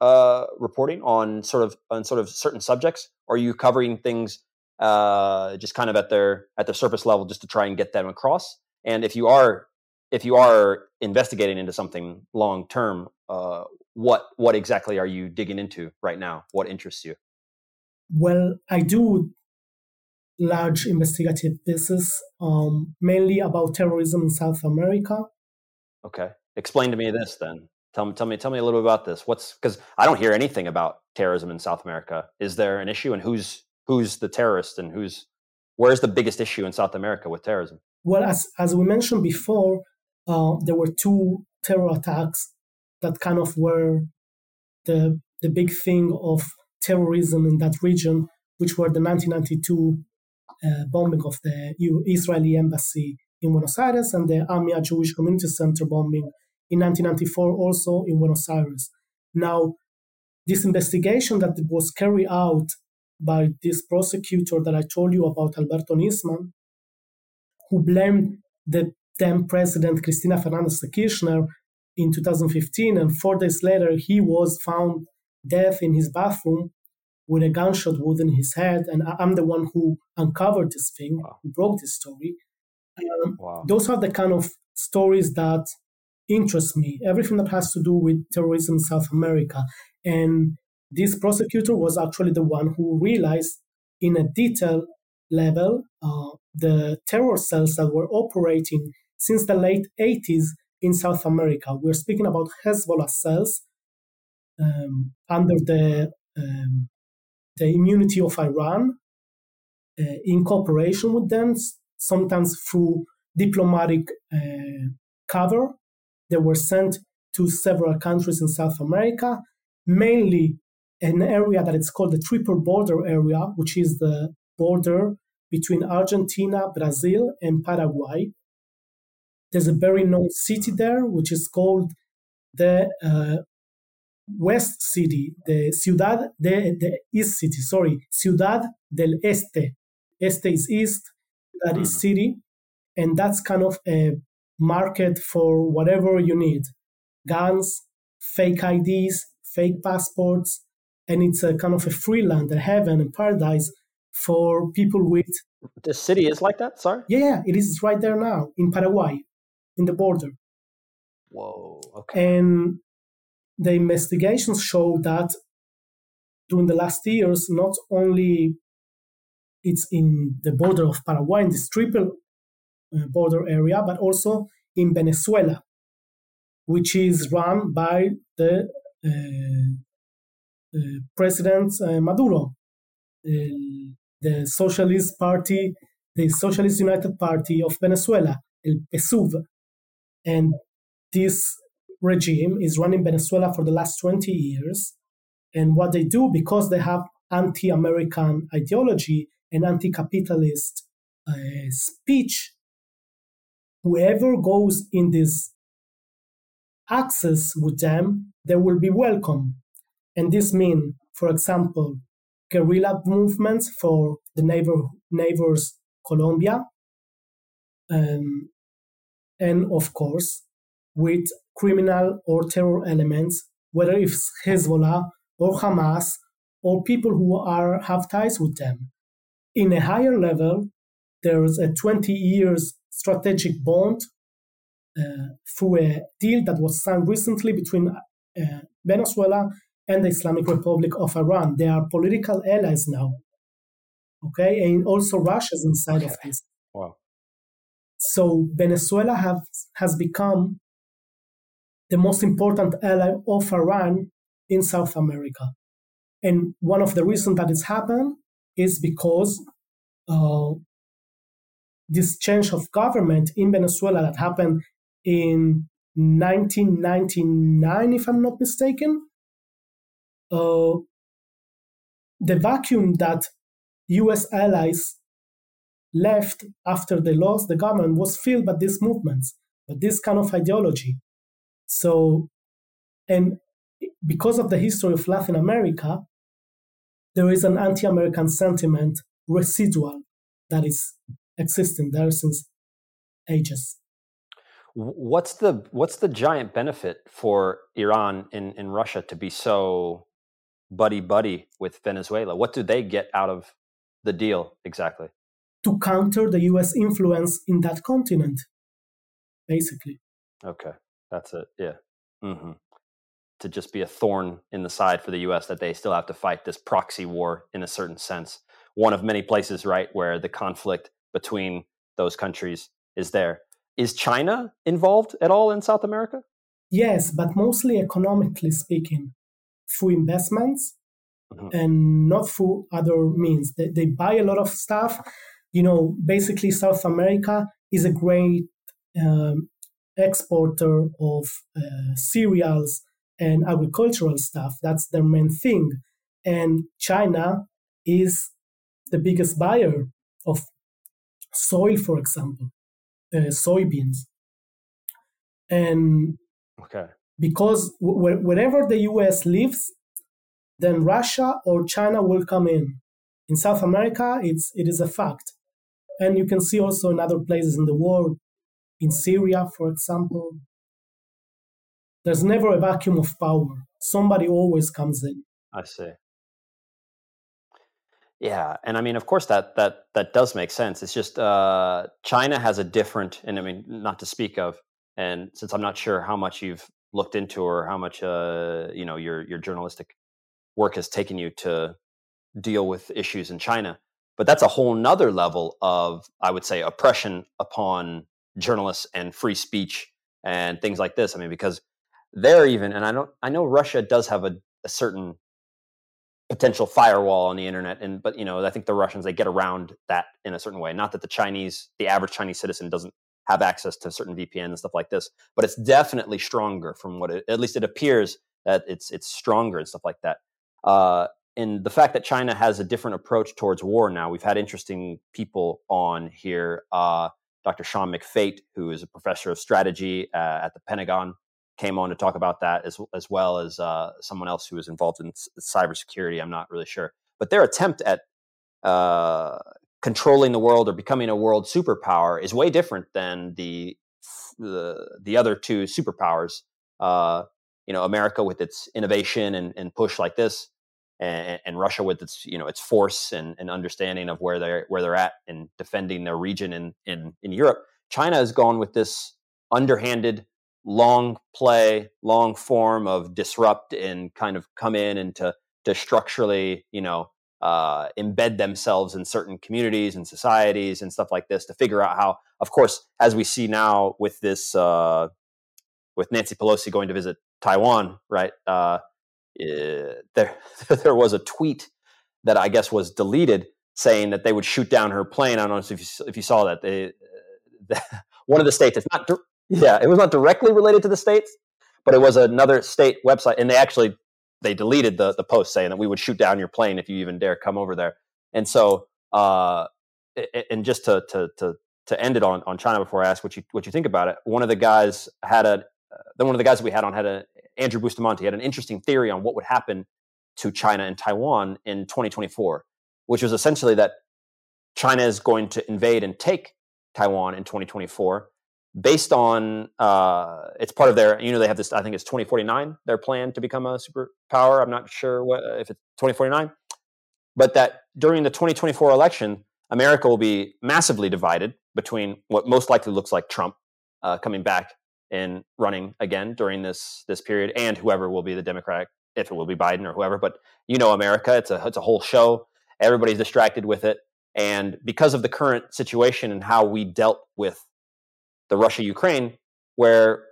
uh, reporting on sort of on sort of certain subjects, or are you covering things uh, just kind of at their at the surface level just to try and get them across. And if you are if you are investigating into something long term, uh, what what exactly are you digging into right now? What interests you? Well, I do large investigative pieces, um, mainly about terrorism in South America. Okay, explain to me this then. Tell me, tell me, tell me a little bit about this. What's because I don't hear anything about terrorism in South America. Is there an issue, and who's who's the terrorist and who's where's the biggest issue in South America with terrorism? Well, as as we mentioned before, uh, there were two terror attacks that kind of were the the big thing of terrorism in that region, which were the 1992 uh, bombing of the Israeli embassy in Buenos Aires and the AMIA Jewish Community Center bombing in 1994 also in Buenos Aires. Now, this investigation that was carried out by this prosecutor that I told you about, Alberto Nisman, who blamed the then president Cristina Fernandez de Kirchner in 2015. And four days later, he was found dead in his bathroom with a gunshot wound in his head. And I'm the one who uncovered this thing, wow. who broke this story. Um, wow. Those are the kind of stories that interest me. Everything that has to do with terrorism in South America. And this prosecutor was actually the one who realized in a detail level uh, the terror cells that were operating since the late 80s in South America. We're speaking about Hezbollah cells um, under the, um, the immunity of Iran, uh, in cooperation with them, sometimes through diplomatic uh, cover. They were sent to several countries in South America, mainly an area that is called the triple border area, which is the border between Argentina, Brazil, and Paraguay. There's a very known city there, which is called the uh, West City, the Ciudad de the East City, sorry, Ciudad del Este. Este is East, that is hmm. city, and that's kind of a market for whatever you need guns, fake IDs, fake passports, and it's a kind of a free land, a heaven, a paradise for people with. The city is like that. Sorry. Yeah, yeah, it is right there now in Paraguay, in the border. Whoa. Okay. And the investigations show that during the last years, not only it's in the border of Paraguay, in this triple border area, but also in Venezuela, which is run by the uh, President uh, Maduro, the Socialist Party, the Socialist United Party of Venezuela, el PSUV. And this regime is running Venezuela for the last 20 years. And what they do, because they have anti American ideology and anti capitalist uh, speech, whoever goes in this access with them, they will be welcome. And this means, for example, guerrilla movements for the neighbor, neighbors Colombia, um, and of course, with criminal or terror elements, whether it's Hezbollah or Hamas or people who are have ties with them. In a higher level, there's a 20 years strategic bond uh, through a deal that was signed recently between uh, Venezuela and the Islamic Republic of Iran. They are political allies now. Okay, and also Russia is inside okay. of this. Wow. So Venezuela have, has become the most important ally of Iran in South America. And one of the reasons that it's happened is because uh, this change of government in Venezuela that happened in 1999, if I'm not mistaken, uh, the vacuum that US allies left after they lost the government was filled by these movements, by this kind of ideology. So, and because of the history of Latin America, there is an anti American sentiment residual that is existing there since ages. What's the what's the giant benefit for Iran in, in Russia to be so buddy buddy with Venezuela? What do they get out of the deal exactly? To counter the US influence in that continent, basically. Okay, that's it. Yeah. Mm-hmm. To just be a thorn in the side for the US that they still have to fight this proxy war in a certain sense. One of many places, right, where the conflict between those countries is there. Is China involved at all in South America? Yes, but mostly economically speaking, through investments mm-hmm. and not through other means. They, they buy a lot of stuff. You know, basically, South America is a great um, exporter of uh, cereals and agricultural stuff. That's their main thing. And China is the biggest buyer of soil, for example uh, soybeans. And okay. because w- wherever the US lives, then Russia or China will come in. In South America, it's, it is a fact. And you can see also in other places in the world, in Syria, for example. There's never a vacuum of power. Somebody always comes in. I see. Yeah, and I mean, of course, that that that does make sense. It's just uh, China has a different, and I mean, not to speak of. And since I'm not sure how much you've looked into or how much uh, you know your your journalistic work has taken you to deal with issues in China, but that's a whole nother level of, I would say, oppression upon journalists and free speech and things like this. I mean, because they're even, and I don't, I know Russia does have a, a certain potential firewall on the internet and but you know i think the russians they get around that in a certain way. Not that the chinese the average chinese citizen doesn't have access to certain vpn and stuff like this but it's definitely stronger from what it at least it appears that it's it's stronger and stuff like that. Uh, and the fact that china has a different approach towards war now we've had interesting people on here uh, dr sean mcfate who is a professor of strategy uh, at the pentagon came on to talk about that as as well as uh, someone else who was involved in cybersecurity. I'm not really sure, but their attempt at uh, controlling the world or becoming a world superpower is way different than the the, the other two superpowers. Uh, you know, America with its innovation and, and push like this, and, and, Russia with its you know its force and, and understanding of where they're where they're at and defending their region in in in Europe. China has gone with this underhanded long play, long form of disrupt and kind of come in and to to structurally, you know, uh, embed themselves in certain communities and societies and stuff like this to figure out how. Of course, as we see now with this, uh, with Nancy Pelosi going to visit Taiwan, right? Uh, eh, there, there was a tweet that I guess was deleted saying that they would shoot down her plane. I don't know if you, if you saw that. They, one of the states. It's not yeah, it was not directly related to the states, but it was another state website, and they actually they deleted the the post saying that we would shoot down your plane if you even dare come over there. And so, uh, and just to to to to end it on on China before I ask what you what you think about it, one of the guys had a uh, one of the guys we had on had a Andrew Bustamante had an interesting theory on what would happen to China and Taiwan in 2024, which was essentially that China is going to invade and take Taiwan in 2024 based on uh, it's part of their you know they have this i think it's 2049 their plan to become a superpower. I'm not sure what if it's 2049 but that during the 2024 election america will be massively divided between what most likely looks like trump uh, coming back and running again during this this period and whoever will be the democratic if it will be biden or whoever. But you know america it's a it's a whole show. Everybody's distracted with it. And because of the current situation and how we dealt with the Russia Ukraine, where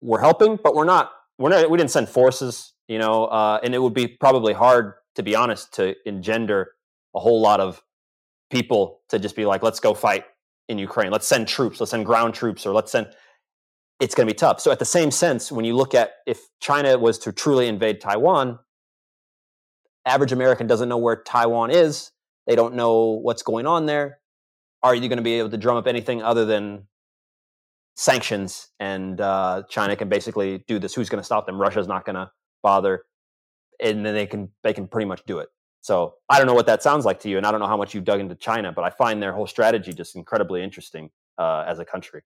we're helping, but we're not. We're not. We didn't send forces, you know, uh, and it would be probably hard, to be honest, to engender a whole lot of people to just be like, let's go fight in Ukraine. Let's send troops. Let's send ground troops, or let's send. It's going to be tough. So, at the same sense, when you look at if China was to truly invade Taiwan, average American doesn't know where Taiwan is. They don't know what's going on there are you going to be able to drum up anything other than sanctions and uh, China can basically do this? Who's going to stop them? Russia's not going to bother, and then they can they can pretty much do it. So I don't know what that sounds like to you, and I don't know how much you've dug into China, but I find their whole strategy just incredibly interesting uh, as a country.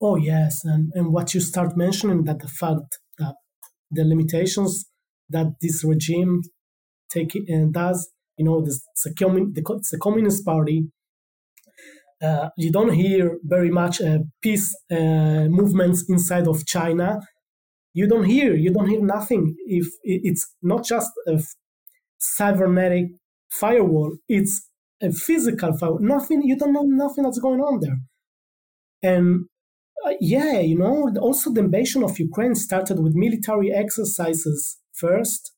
Oh yes, and and what you start mentioning that the fact that the limitations that this regime take and uh, does, you know, the, the, the Communist Party uh, you don't hear very much uh, peace uh, movements inside of China. You don't hear, you don't hear nothing. If it's not just a cybernetic firewall, it's a physical firewall. Nothing, you don't know nothing that's going on there. And uh, yeah, you know, also the invasion of Ukraine started with military exercises first,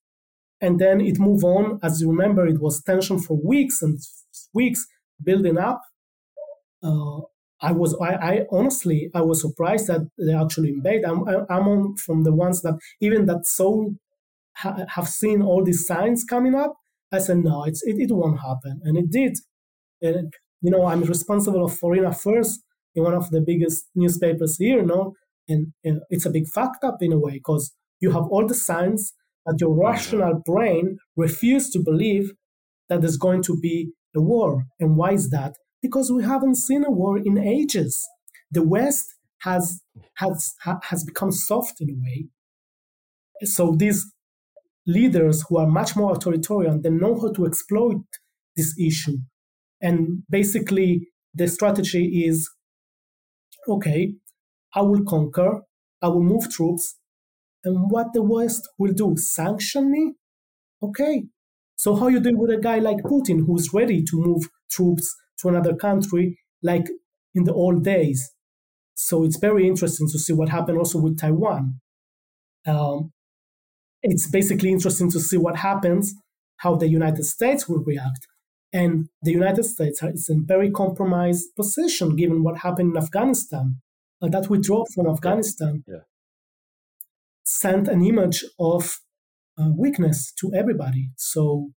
and then it moved on. As you remember, it was tension for weeks and weeks building up uh, I was I, I, honestly I was surprised that they actually invade. I'm I'm from the ones that even that so ha- have seen all these signs coming up. I said no, it's it, it won't happen, and it did. And, you know, I'm responsible of foreign affairs in one of the biggest newspapers here, you know, and, and it's a big fucked up in a way because you have all the signs, that your rational brain refuses to believe that there's going to be a war. And why is that? Because we haven't seen a war in ages. The West has has has become soft in a way. So these leaders who are much more authoritarian, they know how to exploit this issue. And basically, the strategy is okay, I will conquer, I will move troops, and what the West will do, sanction me? Okay. So how you deal with a guy like Putin who's ready to move troops to another country like in the old days. So it's very interesting to see what happened also with Taiwan. Um, it's basically interesting to see what happens, how the United States will react. And the United States is in a very compromised position given what happened in Afghanistan. Uh, that withdrawal from Afghanistan yeah. sent an image of uh, weakness to everybody. So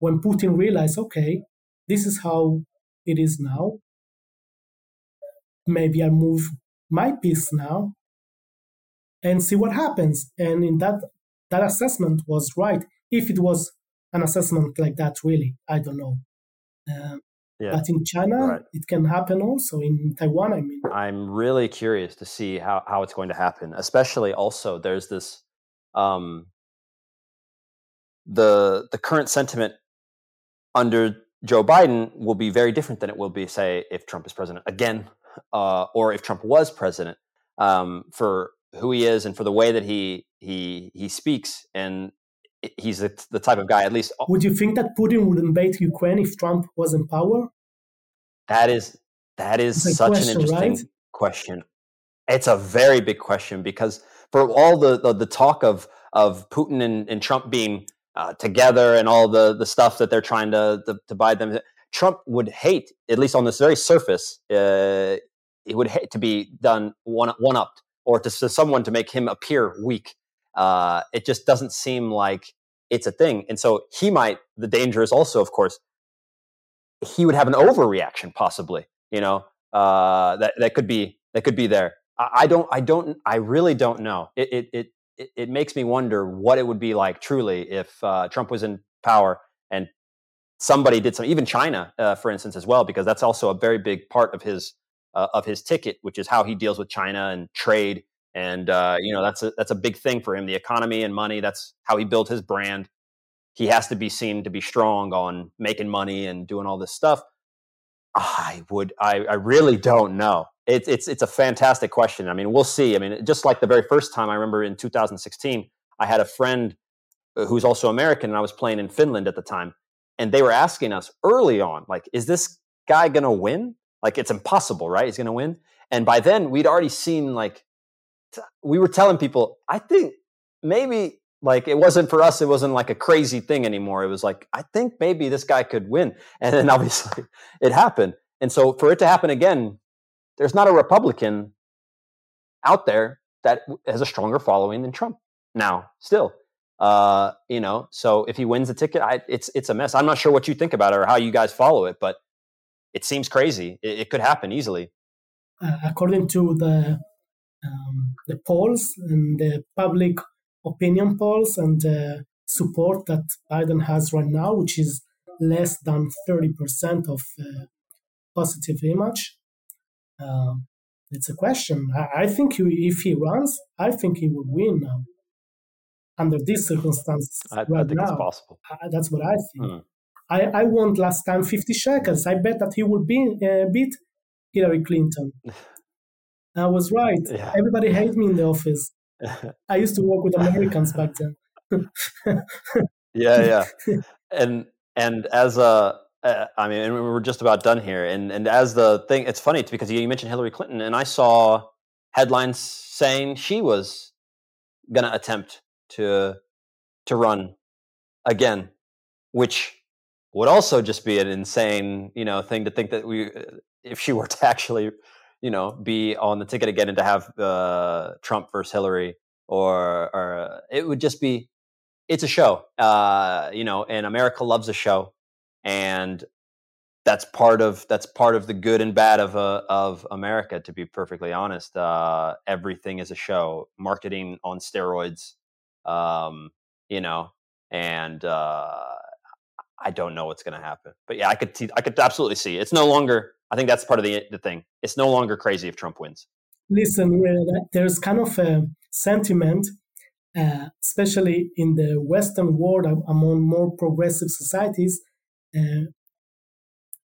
when Putin realized, okay, this is how it is now. Maybe I move my piece now and see what happens. And in that that assessment was right. If it was an assessment like that, really, I don't know. Um, yeah. But in China, right. it can happen also. In Taiwan, I mean. I'm really curious to see how, how it's going to happen. Especially also, there's this um, the the current sentiment under Joe Biden will be very different than it will be, say, if Trump is president again, uh, or if Trump was president, um, for who he is and for the way that he he he speaks, and he's the, the type of guy. At least, would you think that Putin would invade Ukraine if Trump was in power? That is that is such question, an interesting right? question. It's a very big question because for all the the, the talk of of Putin and, and Trump being uh, together and all the the stuff that they're trying to, to, to buy them. Trump would hate, at least on this very surface, uh, he would hate to be done one one upped or to, to, someone to make him appear weak. Uh, it just doesn't seem like it's a thing. And so he might. The danger is also, of course, he would have an overreaction, possibly. You know, uh, that that could be that could be there. I, I don't. I don't. I really don't know. It it it it, it makes me wonder what it would be like truly if uh, Trump was in power and somebody did some, even China, uh, for instance, as well, because that's also a very big part of his uh, of his ticket, which is how he deals with China and trade. And uh, you know that's a that's a big thing for him. The economy and money. That's how he built his brand. He has to be seen to be strong on making money and doing all this stuff. I would. I, I really don't know. It's it's it's a fantastic question. I mean, we'll see. I mean, just like the very first time I remember in 2016, I had a friend uh, who's also American, and I was playing in Finland at the time, and they were asking us early on, like, is this guy gonna win? Like, it's impossible, right? He's gonna win. And by then, we'd already seen like we were telling people, I think maybe like it wasn't for us. It wasn't like a crazy thing anymore. It was like I think maybe this guy could win, and then obviously it happened. And so for it to happen again, there's not a Republican out there that has a stronger following than Trump now. Still, uh, you know, so if he wins the ticket, I, it's it's a mess. I'm not sure what you think about it or how you guys follow it, but it seems crazy. It, it could happen easily. Uh, according to the um, the polls and the public opinion polls and the support that Biden has right now, which is less than 30% of uh, positive image, uh, it's a question. I, I think he, if he runs, I think he would win now under these circumstances I, right I think now. it's possible. I, that's what I think. Hmm. I, I won last time 50 shekels. I bet that he will be, uh, beat Hillary Clinton. I was right. Yeah. Everybody hated me in the office. I used to work with Americans back then. yeah, yeah. And and as a uh, I mean, and we're just about done here. And and as the thing, it's funny because you mentioned Hillary Clinton, and I saw headlines saying she was going to attempt to to run again, which would also just be an insane, you know, thing to think that we, if she were to actually, you know, be on the ticket again and to have uh, Trump versus Hillary, or or uh, it would just be, it's a show, uh, you know, and America loves a show, and that's part of that's part of the good and bad of uh, of America. To be perfectly honest, uh, everything is a show, marketing on steroids, um, you know, and uh, I don't know what's going to happen. But yeah, I could see, I could absolutely see it's no longer. I think that's part of the the thing. It's no longer crazy if Trump wins. Listen, uh, there's kind of a sentiment, uh, especially in the Western world, among more progressive societies,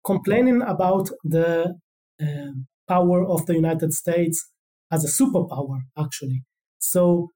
complaining about the uh, power of the United States as a superpower, actually. So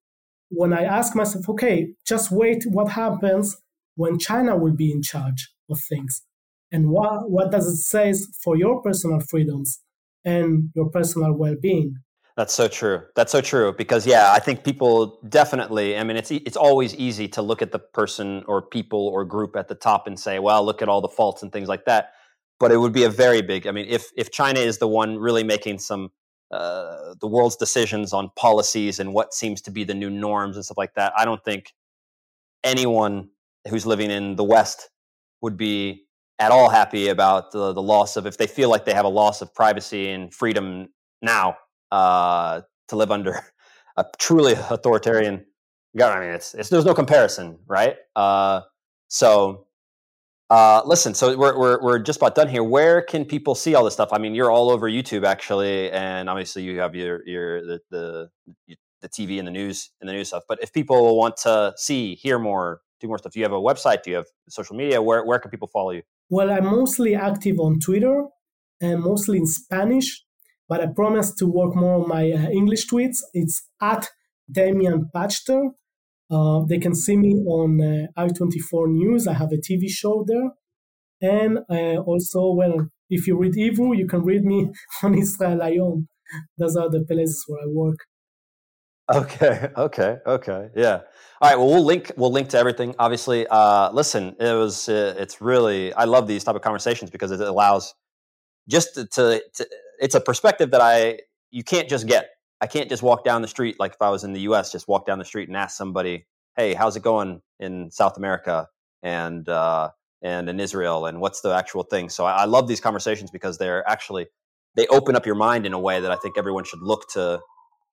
when I ask myself, okay, just wait, what happens when China will be in charge of things? And what, what does it say for your personal freedoms and your personal well being? That's so true. That's so true because yeah, I think people definitely. I mean, it's it's always easy to look at the person or people or group at the top and say, "Well, look at all the faults and things like that." But it would be a very big. I mean, if if China is the one really making some uh, the world's decisions on policies and what seems to be the new norms and stuff like that, I don't think anyone who's living in the West would be at all happy about the, the loss of if they feel like they have a loss of privacy and freedom now uh, to live under a truly authoritarian government. I mean, it's, it's there's no comparison, right? Uh, so, uh, listen. So we're, we're we're just about done here. Where can people see all this stuff? I mean, you're all over YouTube actually, and obviously you have your your the the, the TV and the news and the news stuff. But if people want to see, hear more, do more stuff, do you have a website? Do you have social media? Where where can people follow you? Well, I'm mostly active on Twitter and mostly in Spanish but I promise to work more on my uh, English tweets. It's at Damian Pachter. Uh, they can see me on uh, I24 News. I have a TV show there. And uh, also, well, if you read Hebrew, you can read me on Israel Hayom. Those are the places where I work. Okay, okay, okay, yeah. All right. Well, we'll link. We'll link to everything. Obviously, uh, listen. It was. Uh, it's really. I love these type of conversations because it allows just to, to it's a perspective that I you can't just get I can't just walk down the street like if I was in the U.S. Just walk down the street and ask somebody, "Hey, how's it going in South America and uh, and in Israel, and what's the actual thing?" So I, I love these conversations because they're actually they open up your mind in a way that I think everyone should look to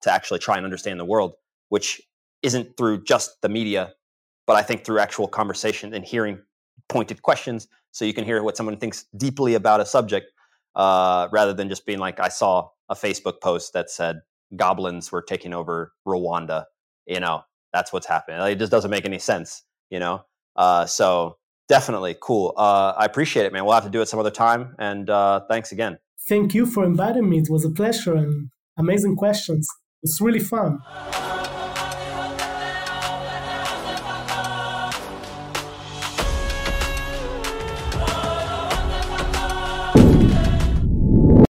to actually try and understand the world, which isn't through just the media, but I think through actual conversation and hearing pointed questions, so you can hear what someone thinks deeply about a subject, uh, rather than just being like, I saw a Facebook post that said goblins were taking over Rwanda. You know, that's what's happening. It just doesn't make any sense. You know, uh, so definitely cool. Uh, I appreciate it, man. We'll have to do it some other time. And uh, thanks again. Thank you for inviting me. It was a pleasure and amazing questions. It's really fun.